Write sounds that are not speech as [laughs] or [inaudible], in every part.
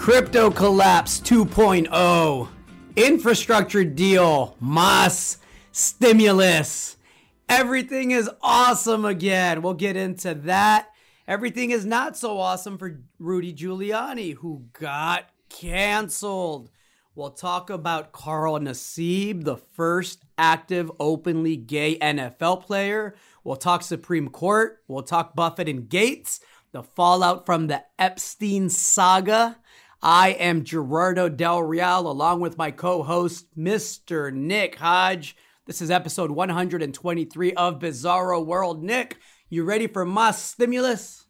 Crypto collapse 2.0, infrastructure deal, mass stimulus. Everything is awesome again. We'll get into that. Everything is not so awesome for Rudy Giuliani, who got canceled. We'll talk about Carl Nassib, the first active openly gay NFL player. We'll talk Supreme Court. We'll talk Buffett and Gates, the fallout from the Epstein saga. I am Gerardo Del Real, along with my co host, Mr. Nick Hodge. This is episode 123 of Bizarro World. Nick, you ready for my stimulus?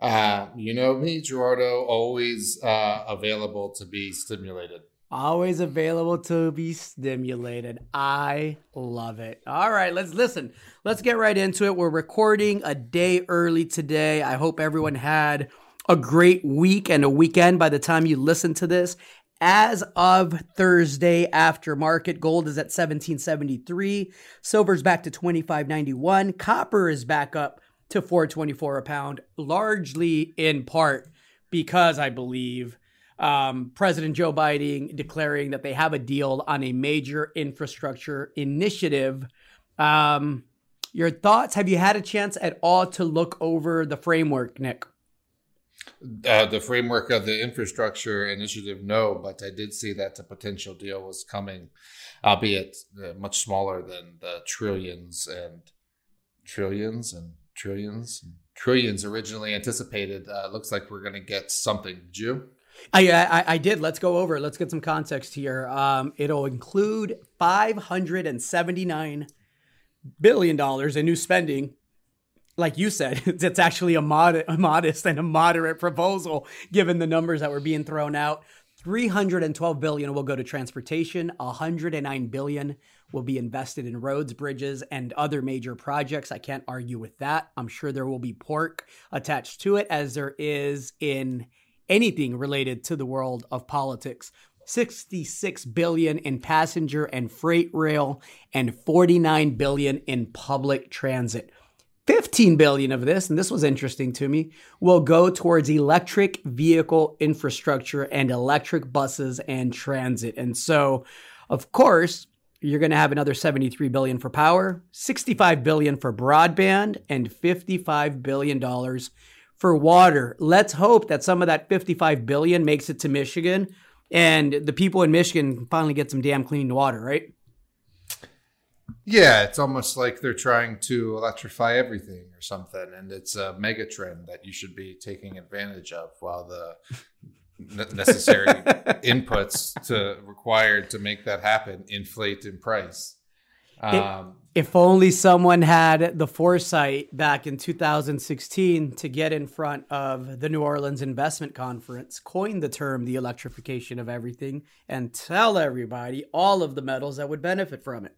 Uh, you know me, Gerardo, always uh, available to be stimulated. Always available to be stimulated. I love it. All right, let's listen. Let's get right into it. We're recording a day early today. I hope everyone had a great week and a weekend by the time you listen to this. As of Thursday after market, gold is at 1773, silver's back to 2591, copper is back up to 424 a pound, largely in part because I believe um, President Joe Biden declaring that they have a deal on a major infrastructure initiative. Um, your thoughts? Have you had a chance at all to look over the framework, Nick? Uh, the framework of the infrastructure initiative, no, but I did see that the potential deal was coming, albeit uh, much smaller than the trillions and trillions and trillions and trillions originally anticipated. Uh, looks like we're going to get something. Did you? I, I, I did. Let's go over. Let's get some context here. Um, it'll include five hundred and seventy nine billion dollars in new spending like you said, [laughs] it's actually a, mod- a modest and a moderate proposal given the numbers that were being thrown out. 312 billion will go to transportation, 109 billion will be invested in roads, bridges, and other major projects. I can't argue with that. I'm sure there will be pork attached to it as there is in anything related to the world of politics. 66 billion in passenger and freight rail and 49 billion in public transit. 15 billion of this, and this was interesting to me, will go towards electric vehicle infrastructure and electric buses and transit. And so, of course, you're going to have another 73 billion for power, 65 billion for broadband, and 55 billion dollars for water. Let's hope that some of that 55 billion makes it to Michigan and the people in Michigan finally get some damn clean water, right? Yeah, it's almost like they're trying to electrify everything or something, and it's a mega trend that you should be taking advantage of while the necessary [laughs] inputs to required to make that happen inflate in price. Um, if, if only someone had the foresight back in 2016 to get in front of the New Orleans Investment Conference, coin the term the electrification of everything, and tell everybody all of the metals that would benefit from it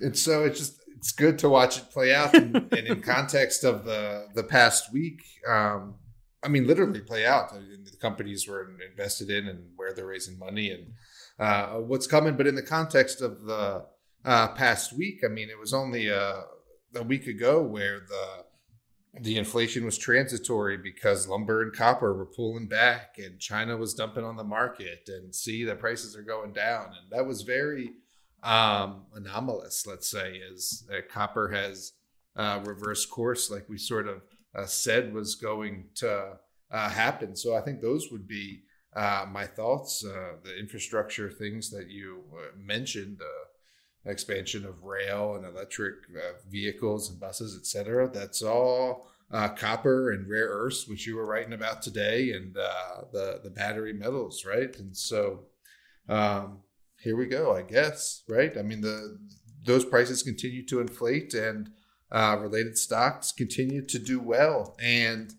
and so it's just it's good to watch it play out and, [laughs] and in context of the the past week um, i mean literally play out the companies were invested in and where they're raising money and uh, what's coming but in the context of the uh, past week i mean it was only a, uh, a week ago where the the inflation was transitory because lumber and copper were pulling back and China was dumping on the market and see the prices are going down. And that was very um, anomalous, let's say, is copper has uh, reversed course, like we sort of uh, said was going to uh, happen. So I think those would be uh, my thoughts. Uh, the infrastructure things that you mentioned, expansion of rail and electric vehicles and buses, etc. That's all. copper and rare earths, which you were writing about today, and the the battery metals, right? And so, um, here we go, I guess, right? I mean, the those prices continue to inflate and uh, related stocks continue to do well. And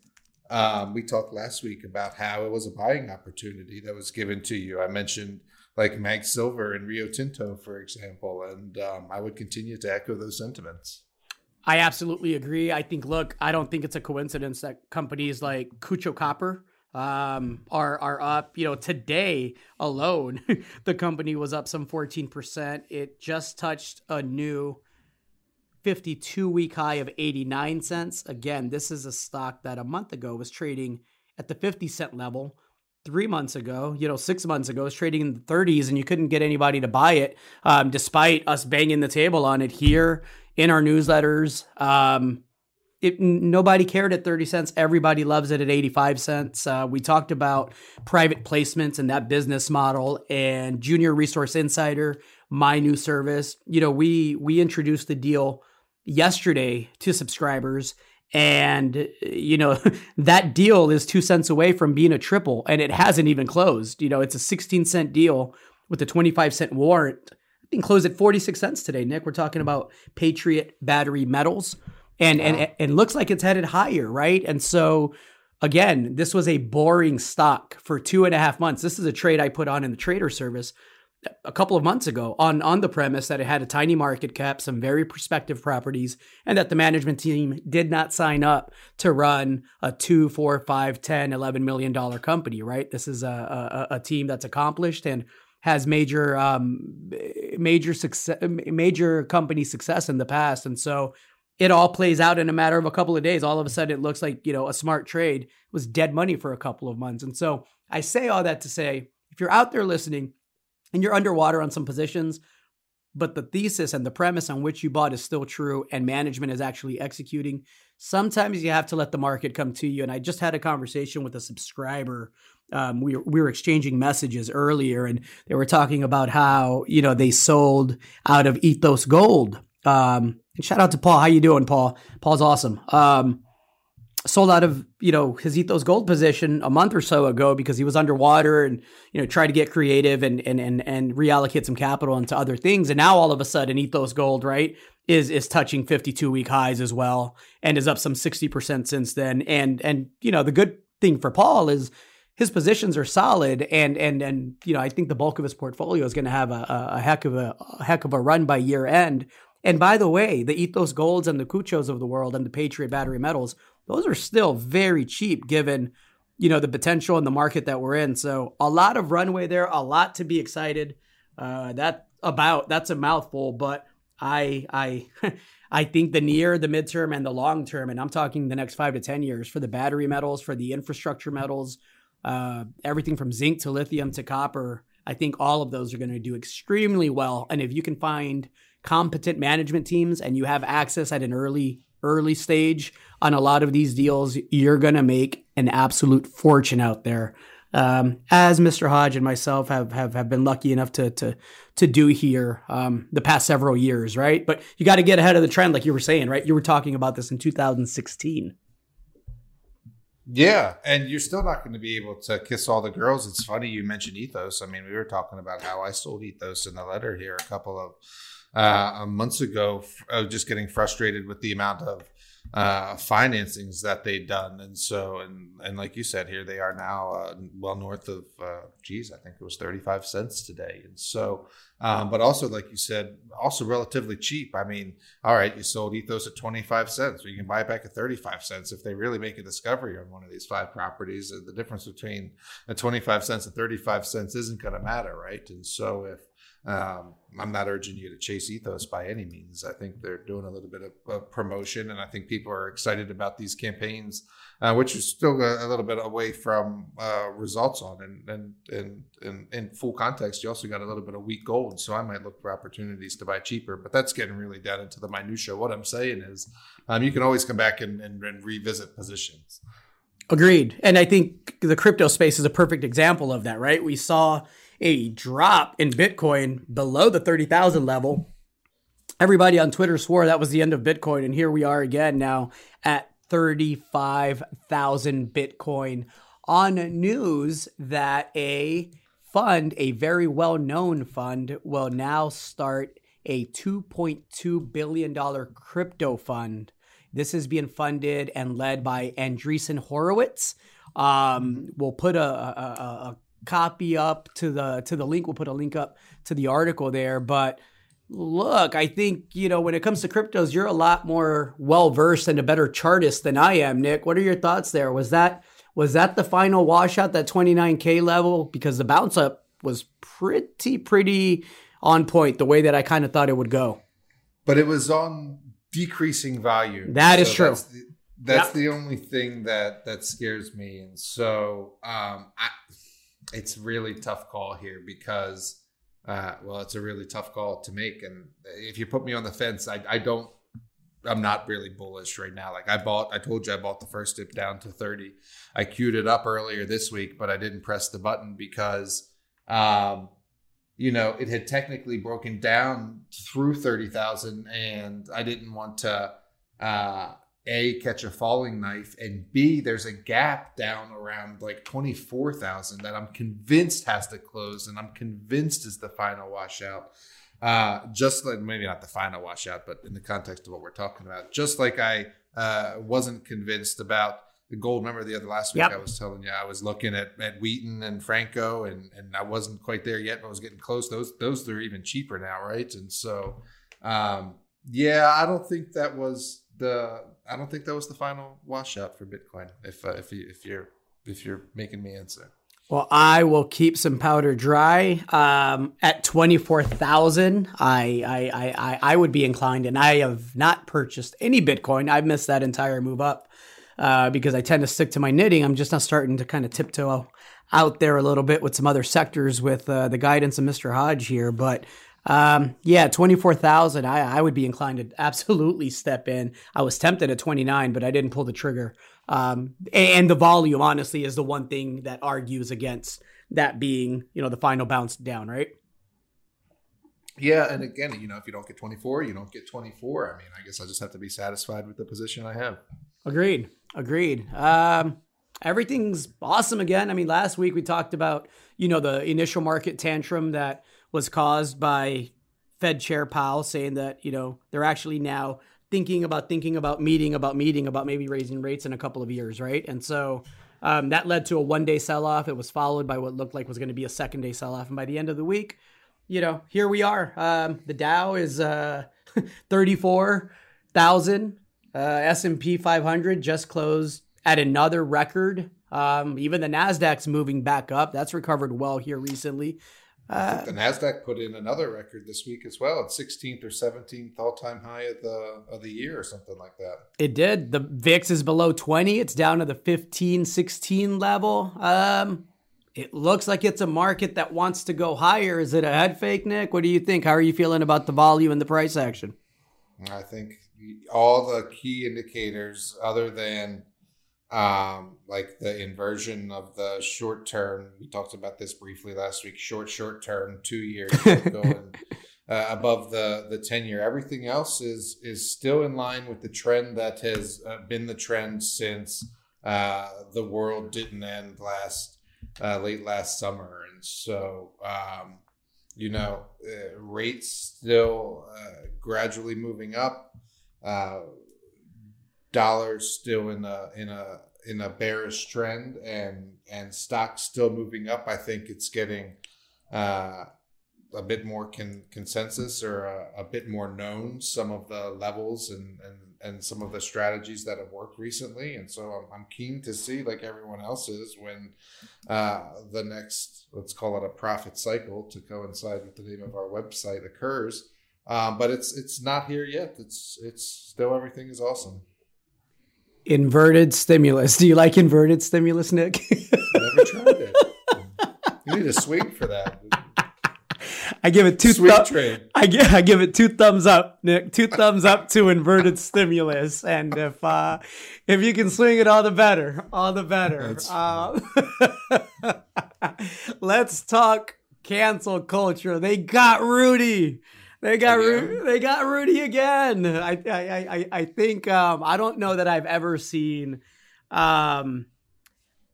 um, we talked last week about how it was a buying opportunity that was given to you. I mentioned like Mag Silver and Rio Tinto, for example, and um, I would continue to echo those sentiments. I absolutely agree. I think, look, I don't think it's a coincidence that companies like Kutcho Copper um, are are up. You know, today alone, [laughs] the company was up some 14%. It just touched a new 52 week high of 89 cents. Again, this is a stock that a month ago was trading at the 50 cent level. three months ago, you know, six months ago, was trading in the 30s and you couldn't get anybody to buy it, um, despite us banging the table on it here in our newsletters. Um, it, nobody cared at 30 cents. Everybody loves it at 85 cents. Uh, we talked about private placements and that business model and Junior Resource Insider, my new service. You know, we we introduced the deal yesterday to subscribers and you know [laughs] that deal is two cents away from being a triple and it hasn't even closed you know it's a 16 cent deal with a 25 cent warrant i think closed at 46 cents today nick we're talking about patriot battery metals and wow. and and looks like it's headed higher right and so again this was a boring stock for two and a half months this is a trade i put on in the trader service a couple of months ago on on the premise that it had a tiny market cap, some very prospective properties, and that the management team did not sign up to run a two, four, five, 10, 11 million dollar company, right? This is a, a, a team that's accomplished and has major um, major success major company success in the past. And so it all plays out in a matter of a couple of days. All of a sudden it looks like, you know, a smart trade was dead money for a couple of months. And so I say all that to say, if you're out there listening and you're underwater on some positions, but the thesis and the premise on which you bought is still true and management is actually executing. Sometimes you have to let the market come to you. And I just had a conversation with a subscriber. Um, we, we were exchanging messages earlier and they were talking about how, you know, they sold out of Ethos Gold. Um, and shout out to Paul. How you doing, Paul? Paul's awesome. Um, sold out of you know his ethos gold position a month or so ago because he was underwater and you know tried to get creative and and and and reallocate some capital into other things and now all of a sudden ethos gold right is is touching 52 week highs as well and is up some 60% since then and and you know the good thing for Paul is his positions are solid and and and you know I think the bulk of his portfolio is going to have a, a heck of a, a heck of a run by year end and by the way, the Ethos Golds and the Kutchos of the world and the Patriot Battery Metals those are still very cheap given you know the potential and the market that we're in. So a lot of runway there, a lot to be excited. Uh, that about that's a mouthful, but I I [laughs] I think the near, the midterm, and the long term, and I'm talking the next five to ten years for the battery metals, for the infrastructure metals, uh, everything from zinc to lithium to copper. I think all of those are going to do extremely well. And if you can find competent management teams and you have access at an early early stage on a lot of these deals, you're going to make an absolute fortune out there. Um, as Mr. Hodge and myself have, have, have been lucky enough to, to, to do here, um, the past several years, right? But you got to get ahead of the trend, like you were saying, right? You were talking about this in 2016. Yeah, and you're still not going to be able to kiss all the girls. It's funny you mentioned ethos. I mean, we were talking about how I sold ethos in the letter here a couple of uh, months ago, uh, just getting frustrated with the amount of uh, financings that they'd done, and so and and like you said, here they are now, uh, well north of, uh, geez, I think it was thirty five cents today, and so, um, but also like you said, also relatively cheap. I mean, all right, you sold Ethos at twenty five cents, or you can buy it back at thirty five cents if they really make a discovery on one of these five properties. And the difference between a twenty five cents and thirty five cents isn't going to matter, right? And so if um, I'm not urging you to chase ethos by any means. I think they're doing a little bit of, of promotion, and I think people are excited about these campaigns, uh, which is still a, a, little bit away from uh, results on. And and and in full context, you also got a little bit of weak gold, so I might look for opportunities to buy cheaper. But that's getting really down into the minutia. What I'm saying is, um, you can always come back and, and, and revisit positions. Agreed, and I think the crypto space is a perfect example of that. Right? We saw a drop in Bitcoin below the 30,000 level. Everybody on Twitter swore that was the end of Bitcoin. And here we are again now at 35,000 Bitcoin on news that a fund, a very well known fund, will now start a $2.2 billion crypto fund. This is being funded and led by Andreessen Horowitz. Um, we'll put a, a, a, copy up to the to the link. We'll put a link up to the article there. But look, I think you know when it comes to cryptos, you're a lot more well versed and a better chartist than I am, Nick. What are your thoughts there? Was that was that the final washout that 29k level? Because the bounce up was pretty pretty on point the way that I kind of thought it would go. But it was on decreasing value. That is so true. That's, the, that's yep. the only thing that that scares me. And so um, I it's really tough call here because, uh, well, it's a really tough call to make. And if you put me on the fence, I, I don't, I'm not really bullish right now. Like I bought, I told you I bought the first dip down to 30. I queued it up earlier this week, but I didn't press the button because, um, you know, it had technically broken down through 30,000 and I didn't want to, uh, a catch a falling knife and b there's a gap down around like 24,000 that I'm convinced has to close and I'm convinced is the final washout. Uh just like maybe not the final washout but in the context of what we're talking about just like I uh wasn't convinced about the gold. Remember the other last week Yep. I was telling you I was looking at at Wheaton and Franco and and I wasn't quite there yet but I was getting close. Those those are even cheaper now right? And so um yeah I don't think that was the I don't think that was the final washout for Bitcoin. If uh, if you if you're if you're making me answer, Well, I will keep some powder dry. Um, at twenty four thousand, I, I I I would be inclined, and I have not purchased any Bitcoin. I've missed that entire move up uh, because I tend to stick to my knitting. I'm just now starting to kind of tiptoe out there a little bit with some other sectors with uh, the guidance of Mr. Hodge here, but. Um, yeah, 24,000. I, I would be inclined to absolutely step in. I was tempted at 29, but I didn't pull the trigger. Um, and the volume, honestly, is the one thing that argues against that being, you know, the final bounce down, right? yeah. And again, you know, if you don't get 24, you don't get 24. I mean, I guess I just have to be satisfied with the position I have. Agreed. Agreed. Um, everything's awesome again. I mean, last week we talked about, you know, the initial market tantrum that was caused by Fed Chair Powell saying that, you know, they're actually now thinking about thinking about meeting about meeting about maybe raising rates in a couple of years, right? And so um, that led to a one day sell off. It was followed by what looked like was going to be a second day sell off. And by the end of the week, you know, here we are. Um, the Dow is uh, [laughs] 34,000. Uh, S&P 500 just closed at another record. Um, even the Nasdaq's moving back up. That's recovered well here recently. Uh, the Nasdaq put in another record this week as well. It's 16th or 17th all time high of the of the year or something like that. it did. The VIX is below 20. It's down to the 15, 16 level. Um, it looks like it's a market that wants to go higher. Is it a head fake, Nick? What do you think? How are you feeling about the volume and the price action? I think all the key indicators, other than um, like the inversion of the short term, we talked about this briefly last week. Short, short term, two years [laughs] going uh, above the the ten year. Everything else is is still in line with the trend that has uh, been the trend since uh, the world didn't end last uh, late last summer, and so. Um, you know, uh, rates still uh, gradually moving up. Dollars still in a in a in a bearish trend, and and stocks still moving up. I think it's getting uh, a bit more con- consensus or a, a bit more known. Some of the levels and and and some of the strategies that have worked recently, and so I'm, I'm keen to see, like everyone else is, when uh, the next let's call it a profit cycle to coincide with the name of our website occurs. Um, but it's it's not here yet. It's it's still everything is awesome. Inverted stimulus. Do you like inverted stimulus, Nick? Never tried it. [laughs] You need a swing for that. I give it two Sweet thu- trade. I give, I give it two thumbs up, Nick. Two thumbs up to inverted stimulus, and if uh, if you can swing it, all the better, all the better. Uh, [laughs] let's talk cancel culture. They got Rudy. They got Again? Ru- they got Rudy again. I I I I think um, I don't know that I've ever seen um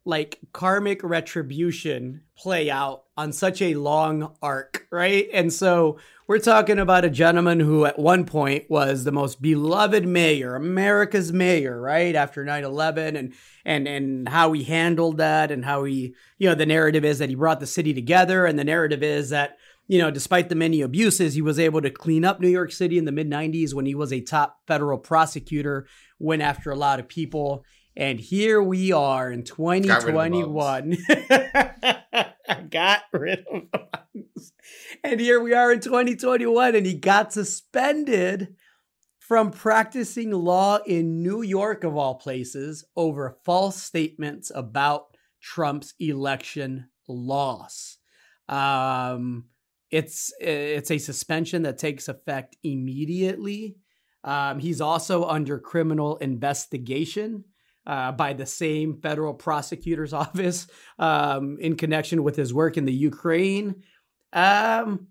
like karmic retribution play out on such a long arc, right? And so we're talking about a gentleman who at one point was the most beloved mayor, America's mayor, right? After 9/11 and and and how he handled that and how he, you know, the narrative is that he brought the city together and the narrative is that you know, despite the many abuses, he was able to clean up New York City in the mid 90s when he was a top federal prosecutor, went after a lot of people. And here we are in 2021. Got rid of bugs. [laughs] And here we are in 2021, and he got suspended from practicing law in New York, of all places, over false statements about Trump's election loss. Um, it's it's a suspension that takes effect immediately. Um, he's also under criminal investigation uh, by the same federal prosecutor's [laughs] office um, in connection with his work in the Ukraine. Um,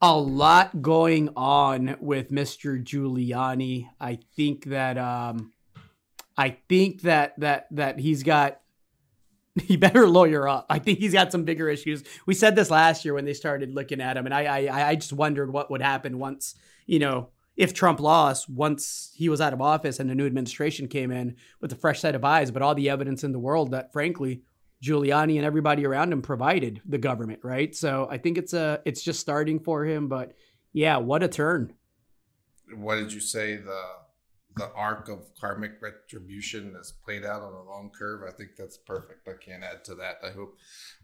a lot going on with Mr. Giuliani. I think that um, I think that that that he's got [laughs] he better lawyer up. I think he's got some bigger issues. We said this last year when they started looking at him, and I I, I just wondered what would happen once you know if Trump lost once he was out of office and a new administration came in with a fresh set of eyes. But all the evidence in the world that, frankly, Giuliani and everybody around him provided the government, right? So I think it's a it's just starting for him, but yeah, what a turn. What did you say the the arc of karmic retribution is played out on a long curve? I think that's perfect. I can't add to that. I hope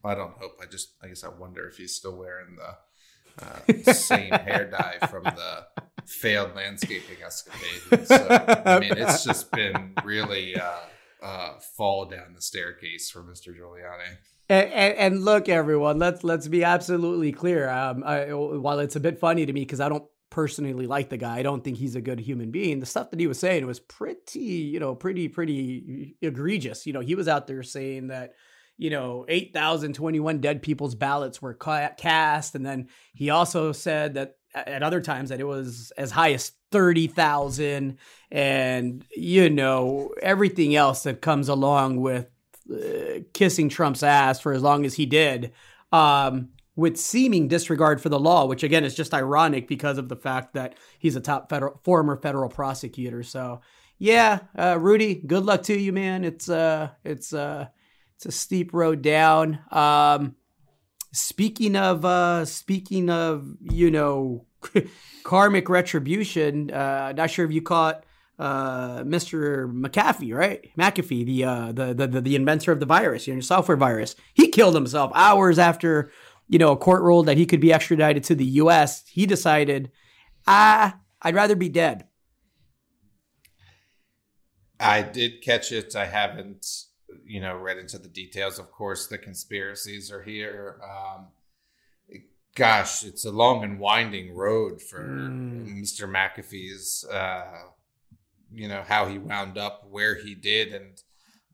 I don't hope. I just I guess I wonder if he's still wearing the uh, same [laughs] hair dye from the failed landscaping escapade. So, I mean, it's just been really uh, uh, fall down the staircase for Mr. Giuliani. And, and, and, look, everyone, let's let's be absolutely clear. Um, I, while it's a bit funny to me because I don't personally like the guy, I don't think he's a good human being. The stuff that he was saying was pretty, you know, pretty pretty egregious. You know, he was out there saying that you know, 8,021 dead people's ballots were cast. And then he also said that at other times that it was as high as 30,000 and you know everything else that comes along with uh, kissing Trump's ass for as long as he did um, with seeming disregard for the law which again is just ironic because of the fact that he's a top federal former federal prosecutor so yeah uh, Rudy good luck to you man it's uh it's uh it's a steep road down um Speaking of uh speaking of, you know, [laughs] karmic retribution, uh not sure if you caught uh Mr. McAfee, right? McAfee, the uh the the the inventor of the virus, you know, software virus. He killed himself hours after, you know, a court ruled that he could be extradited to the US. He decided, "Ah, I'd rather be dead." I did catch it. I haven't you know read into the details. Of course, the conspiracies are here. Um, gosh, it's a long and winding road for mm. Mr. McAfee's. Uh, you know how he wound up where he did, and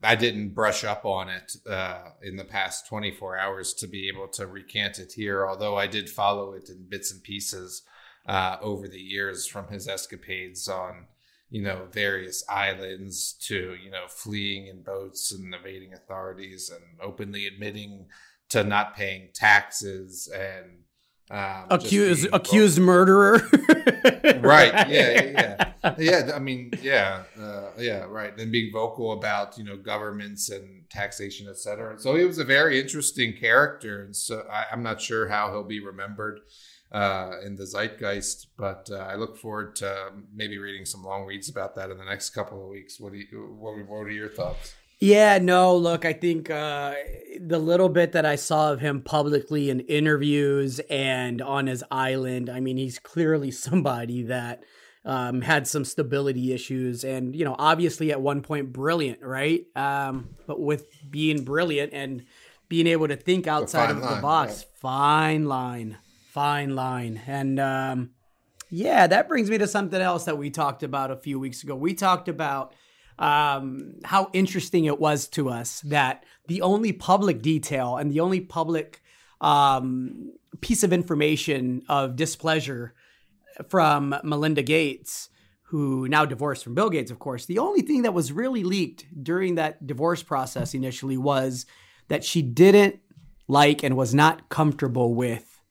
I didn't brush up on it uh, in the past 24 hours to be able to recant it here. Although I did follow it in bits and pieces uh, over the years from his escapades on you know, various islands to, you know, fleeing in boats and evading authorities and openly admitting to not paying taxes and um, accused accused murderer. right. Yeah. Yeah. Yeah. [laughs] yeah I mean, yeah. Uh, yeah. Right. And being vocal about you know governments and taxation, et cetera. So he was a very interesting character, and so I, I'm not sure how he'll be remembered uh, in the zeitgeist. But uh, I look forward to maybe reading some long reads about that in the next couple of weeks. What do you, what, what are your thoughts? Yeah, no, look, I think uh, the little bit that I saw of him publicly in interviews and on his island, I mean, he's clearly [laughs] somebody that um, had some stability issues and, you know, obviously at one point brilliant, right? Um, but with being brilliant and being able to think outside of line, the box, yeah. fine line fine line. And um, yeah, that brings me to something else that we talked about a few weeks ago. We talked about um, how interesting it was to us that the only public detail and the only public um, piece of information of displeasure from Melinda Gates, who now divorced from Bill Gates, of course, the only thing that was really leaked during that divorce process initially was that she didn't like and was not comfortable with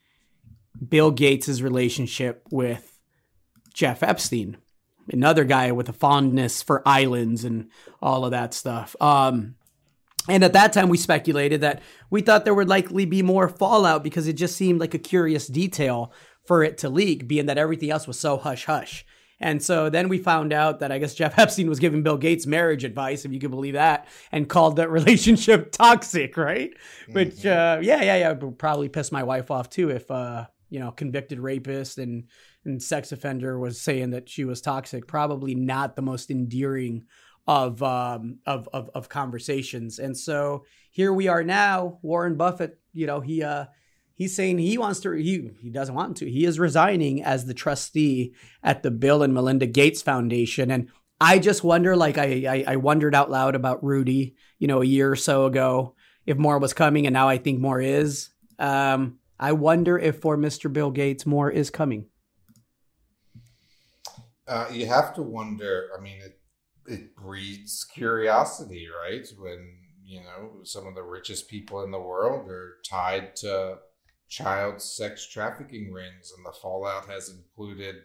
Bill Gates' relationship with Jeff Epstein, another guy with a fondness for islands and all of that stuff. Um, and at that time, we speculated that we thought there would likely be more fallout because it just seemed like a curious detail for it to leak, being that everything else was so hush hush. And so then we found out that I guess Jeff [laughs] Epstein was giving Bill Gates marriage advice, if you can believe that, and called that [laughs] relationship toxic, right? Mm-hmm. Which, uh, yeah, yeah, yeah, would probably piss my wife off too if uh, you know, convicted rapist and and sex offender was saying that she was toxic. Probably not the most endearing of um of of, of conversations. And so here we are now. Warren Buffett you know, he uh he's saying he wants to he he doesn't want to. He is resigning as the trustee at the Bill and Melinda Gates Foundation. And I just wonder, like I, I, I wondered out loud about Rudy, you know, a year or so ago, if more was coming, and now I think more is. Um, I wonder if for Mr. Bill Gates more is coming. Uh, you have to wonder. I mean, it it breeds curiosity, right? When you know some of the richest people in the world are tied to child sex trafficking rings, and the fallout has included,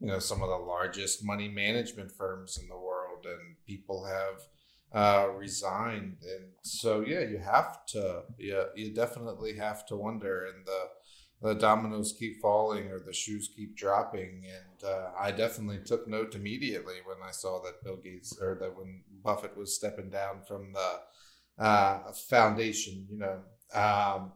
you know, some of the largest money management firms in the world, and people have uh, resigned, and so yeah, you have to, yeah, you definitely have to wonder, and the the dominoes keep falling or the shoes keep dropping. And uh, I definitely took note immediately when I saw that Bill Gates or that when Buffett was stepping down from the uh, foundation, you know. Um,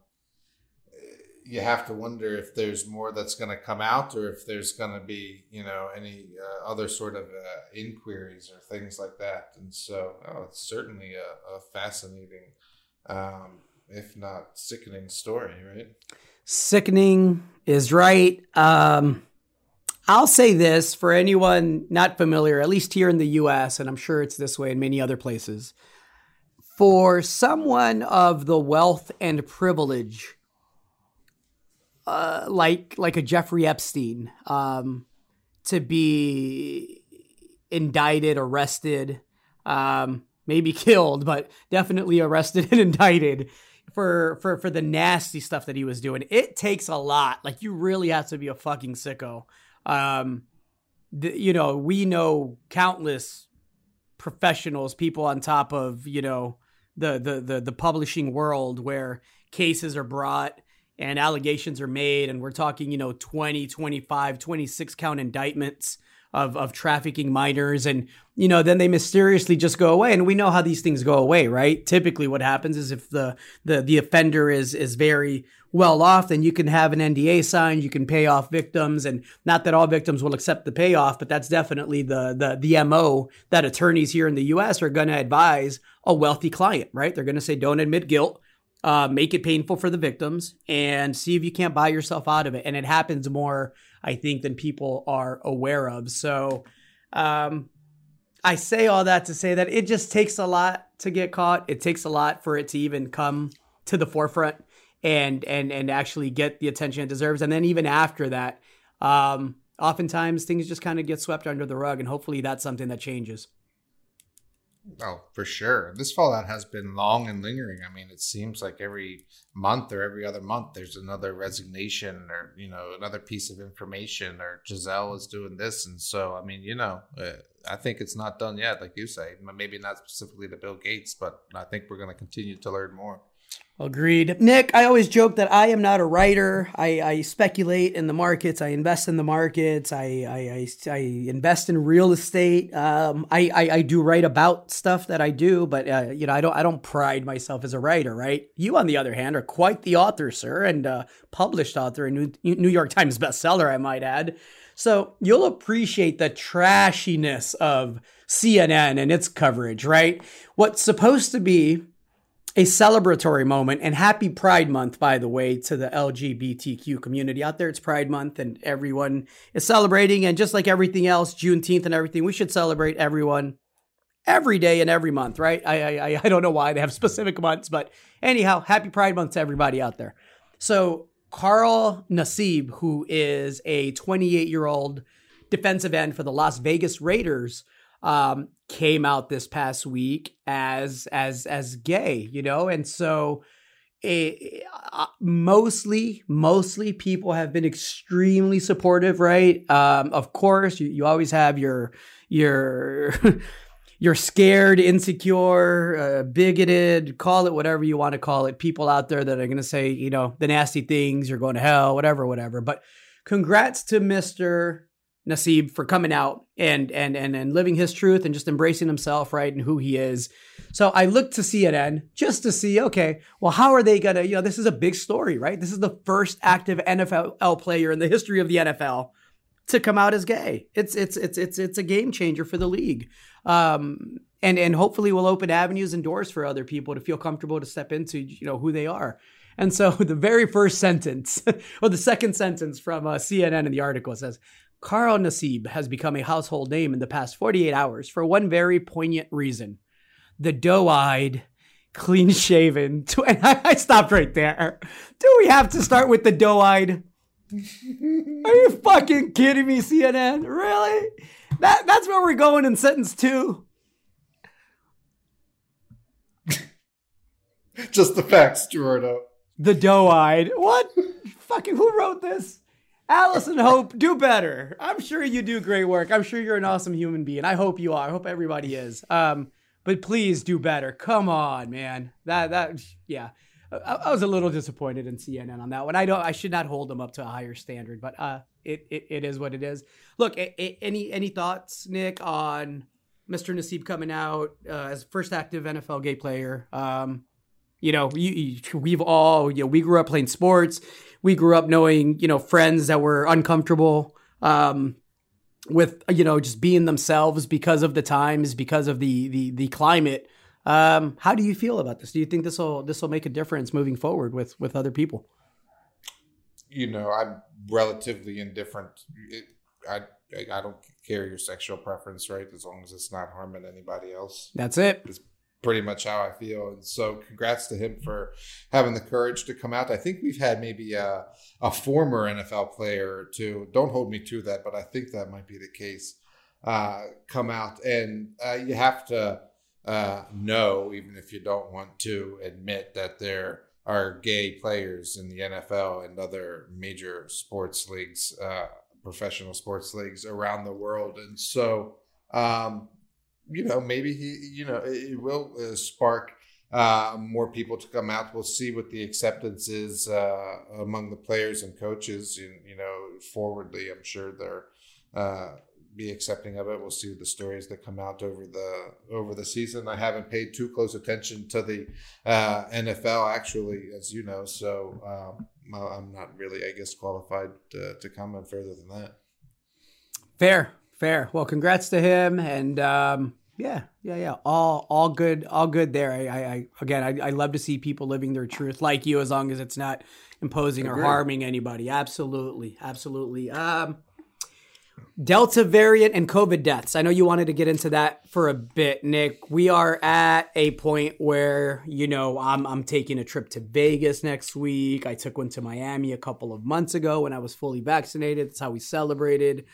you have to wonder if there's more that's going to come out or if there's going to be you know any uh, other sort of uh, inquiries or things like that and so oh, it's certainly a, a fascinating um, if not sickening story right Sickening is right. Um, I'll say this for anyone not familiar, at least here in the US, and I'm sure it's this way in many other places. For someone of the wealth and privilege, uh, like like a Jeffrey Epstein, um, to be indicted, arrested, um, maybe [laughs] killed, but definitely arrested and indicted for for for the nasty stuff that he was doing. It takes a lot. Like you really have to be a fucking sicko. Um, you know, we know countless professionals, people on top of you know the the the the publishing world where cases are brought and allegations are made and we're talking you know 20 25 26 count indictments of of trafficking minors. And you know then they mysteriously just go away. And we know how these things go away right? Typically what happens is if the the the offender is is very well off then you can have an NDA signed you can pay off victims. And not that all victims will accept the payoff but that's definitely the the the MO that attorneys here in the US are going to advise a wealthy client right? They're going to say don't admit guilt uh, make it painful for the victims and see if you can't buy yourself out of it and it happens more I think, than people are aware of. So um, I say all that to say that it just takes a lot to get caught. It takes a lot for it to even come to the forefront and and and actually get the attention it deserves. And then even after that, um, oftentimes things just kind of get swept under the rug, and hopefully that's something that changes. Oh, for sure. This fallout has been long and lingering. I mean, it seems like every month or every other month there's another resignation or, you know, another piece of information or Giselle is doing this. And so, I mean, you know, uh, I think it's not done yet, like you say. Maybe not specifically to Bill Gates, but I think we're going to continue to learn more. Agreed. Nick, I always joke that I am not a writer. I, I speculate in the markets. I invest in the markets. I, I, I, I invest in real estate. Um, I, I, I, do write about stuff that I do, but, uh, you know, I don't, I don't pride myself as a writer, right? You, on the other hand, are quite the author, sir, and uh, published author, and New, New York Times bestseller, I might add. So you'll appreciate the trashiness of CNN and its coverage, right? What's supposed to be a celebratory moment and happy Pride Month, by the way, to the LGBTQ community out there. It's Pride Month and everyone is celebrating. And just like everything else, Juneteenth and everything, we should celebrate everyone every day and every month, right? I, I, I don't know why they have [laughs] specific months, but anyhow, happy Pride Month to everybody out there. So, Carl Nassib, who is a 28 year old defensive end for the Las Vegas Raiders, um, came out this past week as as as gay, you know, and so it, uh, mostly mostly people have been extremely supportive, right? Um, of course, you, you always have your your [laughs] you're scared, insecure, uh, bigoted, call it whatever you want to call it. People out there that are going to say, you know, the nasty things, you're going to hell, whatever, whatever. But congrats to Mr. Nassib for coming out and and and and living his truth and just embracing himself, right, and who he is. So I looked to CNN just to see, okay, well, how are they gonna? You know, this is a big story, right? This is the first active NFL player in the history of the NFL to come out as gay. It's it's it's it's it's a game changer for the league, um, and and hopefully will open avenues and doors for other people to feel comfortable to step into, you know, who they are. And so [laughs] the very first sentence, [laughs] or the second sentence from uh, CNN in the article says, Carl Nassib has become a household name in the past 48 hours for one very poignant reason. The doe eyed, clean shaven. [laughs] Tw- and I, I stopped right there. Do we have to start with the doe eyed? Are you fucking kidding me, CNN? Really? That that's where we're going in sentence two. [laughs] Just the facts, Gerardo. The doe-eyed. What? fucking who wrote this? Allison Hope, do better. I'm sure you do great work. I'm sure you're an awesome human being. I hope you are. I hope everybody is. Um, but please do better. Come on, man. That that yeah. I, I was a little disappointed in CNN on that one. I don't. I should not hold them up to a higher standard, but uh, it it, it is what it is. Look, any any thoughts, Nick, on Mr. Nassib coming out uh, as first active NFL gay player? Um, you know, you, you, we've all, you know, we grew up playing sports. We grew up knowing, you know, friends that were uncomfortable um, with, you know, just being themselves because of the times, because of the the the climate. Um, how do you feel about this? Do you think this will this will make a difference moving forward with with other people? You know, I'm relatively indifferent. It, I I don't care your sexual preference, right? As long as it's not harming anybody else. That's it. It's pretty much how I feel. And so congrats to him for having the courage to come out. I think we've had maybe a, a former NFL player or two, don't hold me to that, but I think that might be the case, uh, come out. And uh, you have to uh, know, even if you don't want to admit that there are gay players in the NFL and other major sports leagues, uh, professional sports leagues around the world. And so, um, you know, maybe he, you know, it will uh, spark uh, more people to come out. We'll see what the acceptance is uh, among the players and coaches. You, you know, forwardly, I'm sure they're uh, be accepting of it. We'll see the stories that come out over the over the season. I haven't paid too close attention to the uh, NFL, actually, as you know, so um, I'm not really, I guess, qualified to, to comment further than that. Fair, fair. Well, congrats to him, and um, yeah, yeah, yeah. All, all good, all good there. I, I, I again, I, I love to see people living their truth, like you, as long as it's not imposing or harming anybody. Absolutely, absolutely. Um, Delta variant and COVID deaths. I know you wanted to get into that for a bit, Nick. We are at a point where, you know, I'm I'm taking a trip to Vegas next week. I took one to Miami a couple of months ago when I was fully vaccinated. That's how we celebrated.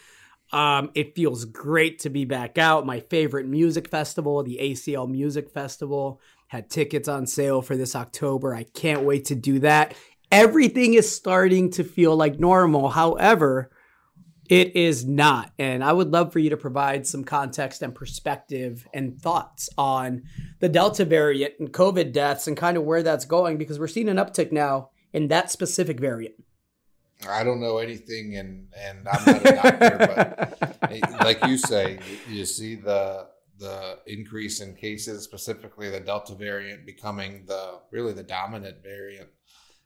Um, it feels great to be back out. My favorite music festival, the ACL Music Festival, had tickets on sale for this October. I can't wait to do that. Everything is starting to feel like normal. However, it is not. And I would love for you to provide some context and perspective and thoughts on the Delta variant and COVID deaths and kind of where that's going because we're seeing an uptick now in that specific variant. I don't know anything, and and I'm not a doctor, but [laughs] like you say, you see the the increase in cases, specifically the Delta variant becoming the really the dominant variant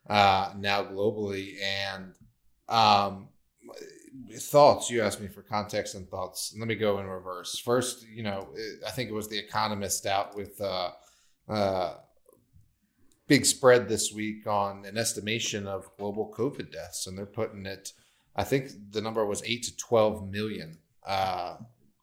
uh, now globally, and um, thoughts. You asked me for context and thoughts. Let me go in reverse. First, you know, I think it was the Economist out with. Uh, uh, big spread this week on an estimation of global COVID deaths, and they're putting it. I think the number was eight to twelve million uh,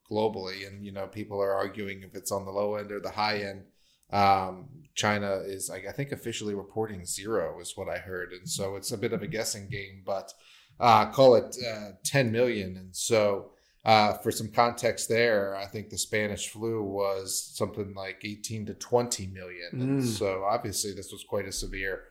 globally, and you know people are arguing if it's on the low end or the high end. Um, China is, I think, officially reporting zero, is what I heard, and so it's a bit of a guessing game, but uh, call it uh, ten million, and so uh, for some context there, I think the Spanish flu was something like 18 to 20 million. Mm. So obviously, this was quite a severe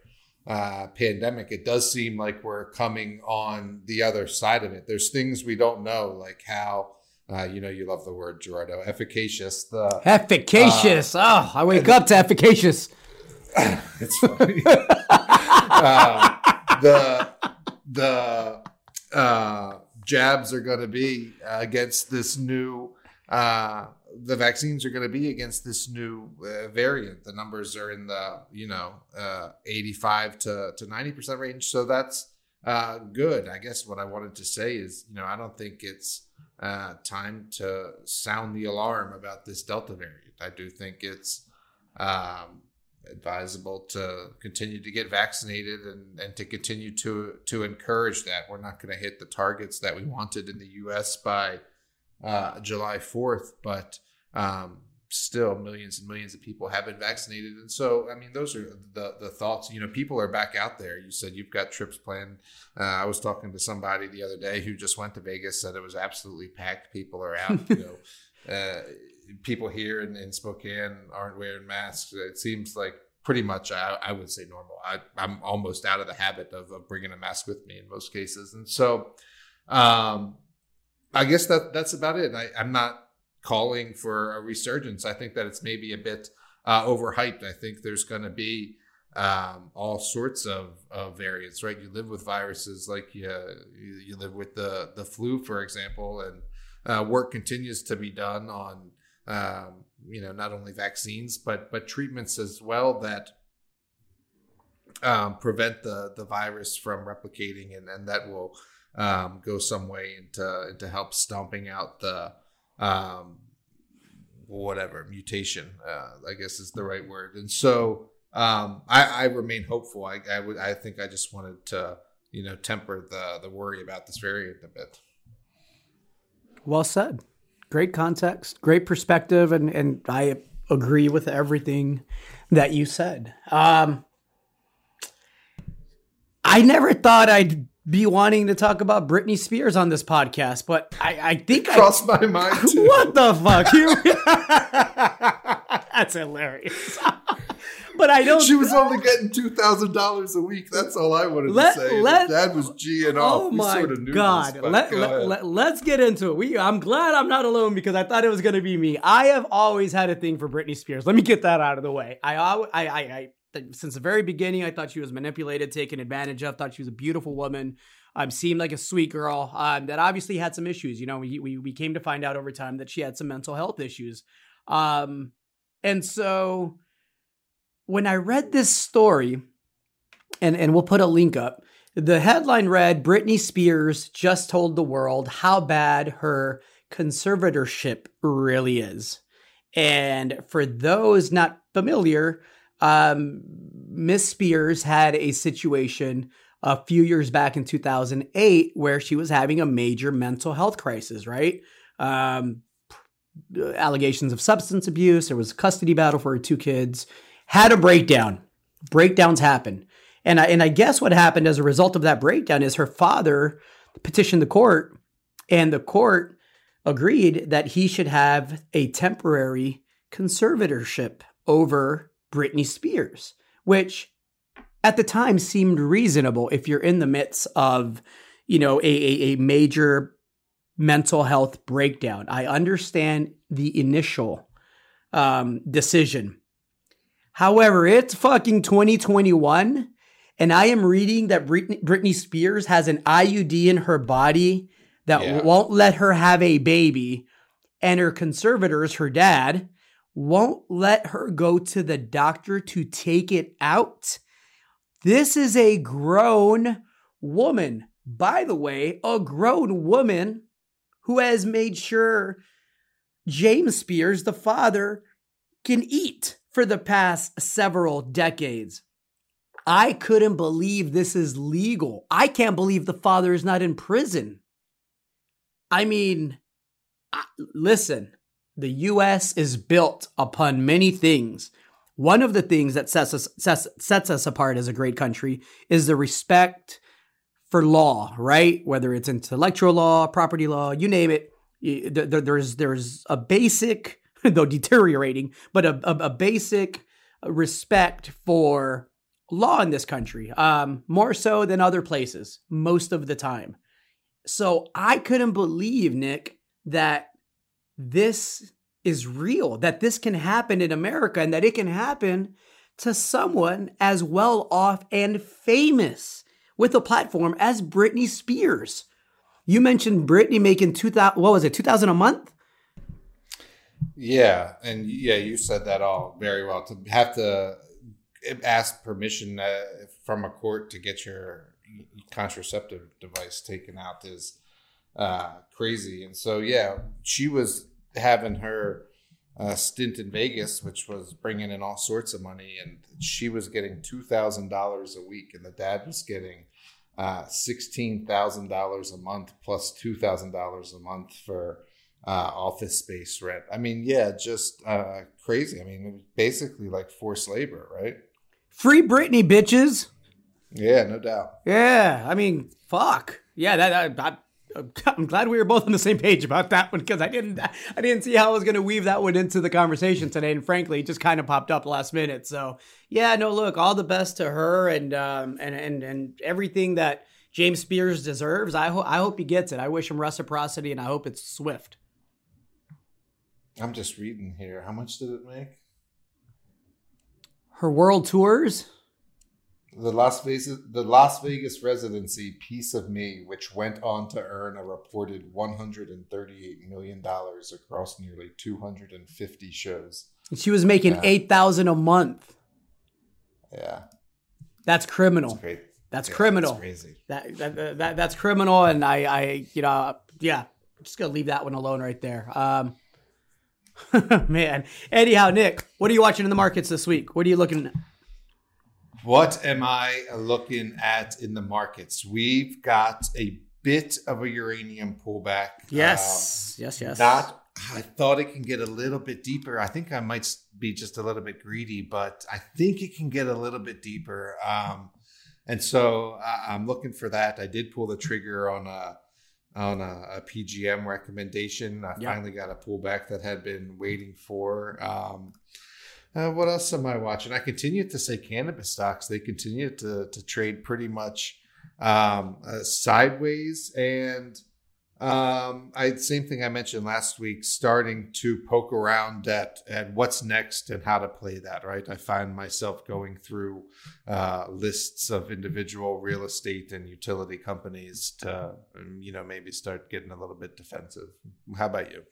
uh, pandemic. It does seem like we're coming on the other side of it. There's things we don't know, like how. Uh, you know, you love the word Gerardo. Efficacious. The efficacious. oh, I wake up to efficacious. [laughs] it's funny. Uh, [laughs] the the uh, jabs are going to be uh, against this new uh, the vaccines are going to be against this new uh, variant. The numbers are in the you know uh, 85 to to 90 percent range, so that's uh, good. I guess what I wanted to say is you know I don't think it's uh, time to sound the alarm about this Delta variant. I do think it's um, advisable to continue to get vaccinated and, and to continue to to encourage that. We're not going to hit the targets that we wanted in the U.S. by uh, July 4th, but um, still millions and millions of people have been vaccinated. And so, I mean, those are the, the thoughts, you know, people are back out there. You said you've got trips planned. Uh, I was talking to somebody the other day who just went to Vegas, said it was absolutely packed. People are out, you [laughs] know, uh, people here in, in Spokane aren't wearing masks. It seems like pretty much, I, I would say normal. I, I'm almost out of the habit of, of bringing a mask with me in most cases. And so, um, I guess that that's about it. I, I'm not calling for a resurgence. I think that it's maybe a bit uh, overhyped. I think there's going to be um, all sorts of, of variants, right? You live with viruses like you, you live with the, the flu, for example, and uh, work continues to be done on, um, you know, not only vaccines, but, but treatments as well that um, prevent the, the virus from replicating and, and that will um, go some way into, into help stomping out the, um, whatever mutation, uh, I guess is the right word. And so um, I, I remain hopeful. I, I would, I think I just wanted to, you know, temper the the worry about this variant a bit. Well said. Great context, great perspective, and and I agree with everything that you said. Um, I never thought I'd be wanting to talk about Britney Spears on this podcast, but I, I think I crossed I, my mind. [laughs] Too. What the fuck? [laughs] [laughs] That's hilarious. But I don't. She was only getting two thousand dollars a week. That's all I wanted let, to say. Let, Dad was G and all. Oh my sort of god! Let, let, let, let's get into it. We. I'm glad I'm not alone because I thought it was going to be me. I have always had a thing for Britney Spears. Let me get that out of the way. I I I, I since the very beginning, I thought she was manipulated, taken advantage of. Thought she was a beautiful woman. Um, seemed like a sweet girl. Um, that obviously had some issues. You know, we, we we came to find out over time that she had some mental health issues. Um, and so when I read this story, and and we'll put a link up. The headline read: Britney Spears just told the world how bad her conservatorship really is. And for those not familiar, um, Miss Spears had a situation a few years back in 2008 where she was having a major mental health crisis, right? Um, allegations of substance abuse. There was a custody battle for her two kids. Had a breakdown. Breakdowns happen. And I, and I guess what happened as a result of that breakdown is her father petitioned the court, and the court agreed that he should have a temporary conservatorship over Britney Spears, which at the time seemed reasonable if you're in the midst of, you know, a, a, a major mental health breakdown. I understand the initial um, decision. However, it's fucking 2021, and I am reading that Britney, Britney Spears has an IUD in her body that yeah. won't let her have a baby, and her conservators, her dad, won't let her go to the doctor to take it out. This is a grown woman. By the way, a grown woman who has made sure James Spears, the father, can eat for the past several decades. I couldn't believe this is legal. I can't believe the father is not in prison. I mean, listen, the US is built upon many things. One of the things that sets us sets, sets us apart as a great country is the respect for law, right? Whether it's intellectual law, property law, you name it. There's there's a basic, [laughs] though deteriorating, but a, a, a basic respect for law in this country, um, more so than other places most of the time. So I couldn't believe, Nick, that this is real, that this can happen in America and that it can happen to someone as well off and famous with a platform as Britney Spears. You mentioned Britney making 2000 what was it? 2000 a month? Yeah, and yeah, you said that all very well. To have to ask permission uh, from a court to get your contraceptive device taken out is uh, crazy. And so, yeah, she was having her uh, stint in Vegas, which was bringing in all sorts of money, and she was getting two thousand dollars a week, and the dad was getting uh, sixteen thousand dollars a month plus two thousand dollars a month for uh, office space rent. I mean, yeah, just uh, crazy. I mean, basically like forced labor, right? Free Britney, bitches. Yeah, no doubt. Yeah, I mean, fuck. Yeah, that, that [laughs] I'm glad we were both on the same page about that one because I didn't I didn't see how I was going to weave that one into the conversation today, and frankly, it just kind of popped up last minute. So yeah, no, look, all the best to her and um and and and everything that James Spears deserves. I hope I hope he gets it. I wish him reciprocity, and I hope it's swift. I'm just reading here. How much did it make? Her world tours the Las Vegas the Las Vegas residency Piece of Me, which went on to earn a reported 138 million dollars across nearly 250 shows. She was making yeah. 8,000 a month. Yeah. That's criminal. That's. That's yeah, criminal. That's crazy. That, that, that, that's criminal and I I you know, yeah, I'm just going to leave that one alone right there. Um [laughs] man. Anyhow, Nick, what are you watching in the markets this week? What are you looking at? What am I looking at in the markets? We've got a bit of a uranium pullback. Yes, um, yes, yes. Not. I thought it can get a little bit deeper. I think I might be just a little bit greedy, but I think it can get a little bit deeper. Um, and so I, am looking for that. I did pull the trigger on a on a, a PGM recommendation. I yep. finally got a pullback that had been waiting for. Um, uh, what else am I watching? I continue to say cannabis stocks. They continue to to trade pretty much um, uh, sideways, and um, I same thing I mentioned last week. Starting to poke around at at what's next and how to play that. Right, I find myself going through uh, lists of individual real estate and utility companies to um, you know maybe start getting a little bit defensive. How about you?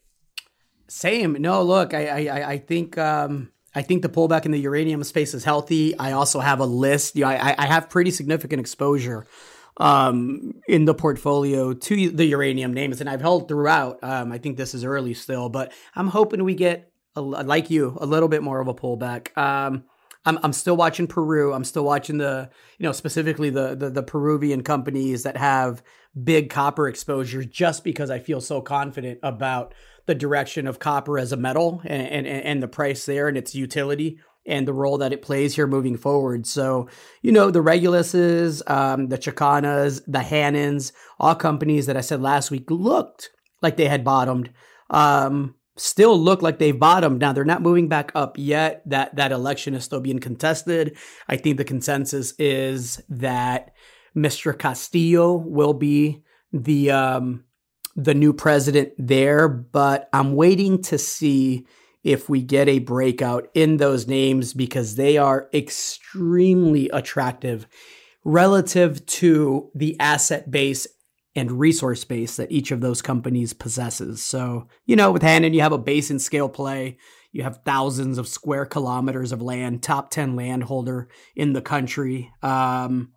Same. No, look, I I, I think. Um I think the pullback in the uranium space is healthy. I also have a list. You know, I, I have pretty significant exposure um, in the portfolio to the uranium names, and I've held throughout. Um, I think this is early still, but I'm hoping we get, a, like you, a little bit more of a pullback. Um, I'm, I'm still watching Peru. I'm still watching the, you know, specifically the, the the Peruvian companies that have big copper exposure, just because I feel so confident about the direction of copper as a metal and, and, and the price there and its utility and the role that it plays here moving forward. So, you know, the Reguluses, um, the Chakanas, the Hannans, all companies that I said last week looked like they had bottomed. Um, still look like they've bottomed. Now they're not moving back up yet. That that election is still being contested. I think the consensus is that Mr. Castillo will be the um, the new president there, but I'm waiting to see if we get a breakout in those names because they are extremely attractive relative to the asset base and resource base that each of those companies possesses. So, you know, with Hannan, you have a basin scale play. You have thousands of square kilometers of land, top 10 landholder in the country. Um,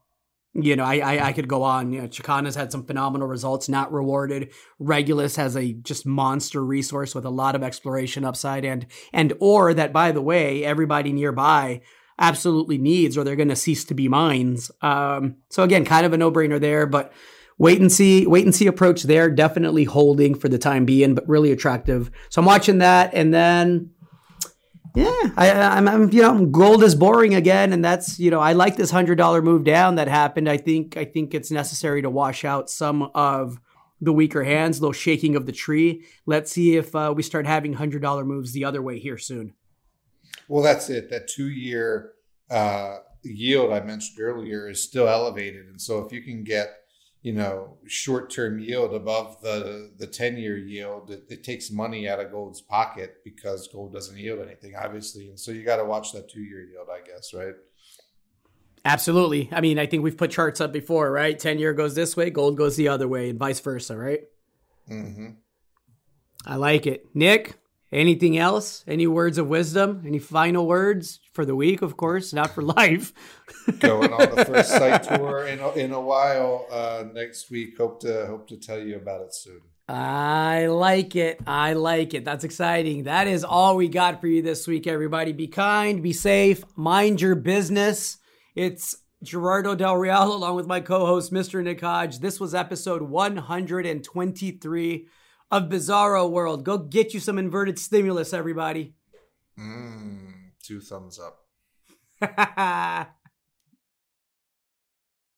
you know, I, I, I could go on. You know, Chakana's had some phenomenal results, not rewarded. Regulus has a just monster resource with a lot of exploration upside, and and ore that, by the way, everybody nearby absolutely needs, or they're going to cease to be mines. Um, so again, kind of a no brainer there, but wait and see, wait and see approach there. Definitely holding for the time being, but really attractive. So I'm watching that, and then yeah, I, am I'm, you know, gold is boring again, and that's, you know, I like this hundred dollar move down that happened. I think, I think it's necessary to wash out some of the weaker hands, a little shaking of the tree. Let's see if uh, we start having hundred dollar moves the other way here soon. Well, that's it. That two year uh, yield I mentioned earlier is still elevated, and so if you can get you know short term yield above the the 10 year yield it, it, takes money out of gold's pocket because gold doesn't yield anything obviously and so you got to watch that two year yield i guess right? Absolutely. I mean i think we've put charts up before right? 10 year goes this way gold goes the other way and vice versa right? Mm-hmm. i like it. Nick Anything else? Any words of wisdom? Any final words for the week? Of course, not for [laughs] life. Going on the first [laughs] site tour in a, in a while uh, next week. Hope to hope to tell you about it soon. I like it. I like it. That's exciting. That is all we got for you this week, everybody. Be kind, be safe, mind your business. It's Gerardo Del Real along with my co-host, Mr. Nick Hodge. This was episode 123 of Bizarro World. Go get you some inverted stimulus, everybody. Mm, two thumbs up. [laughs]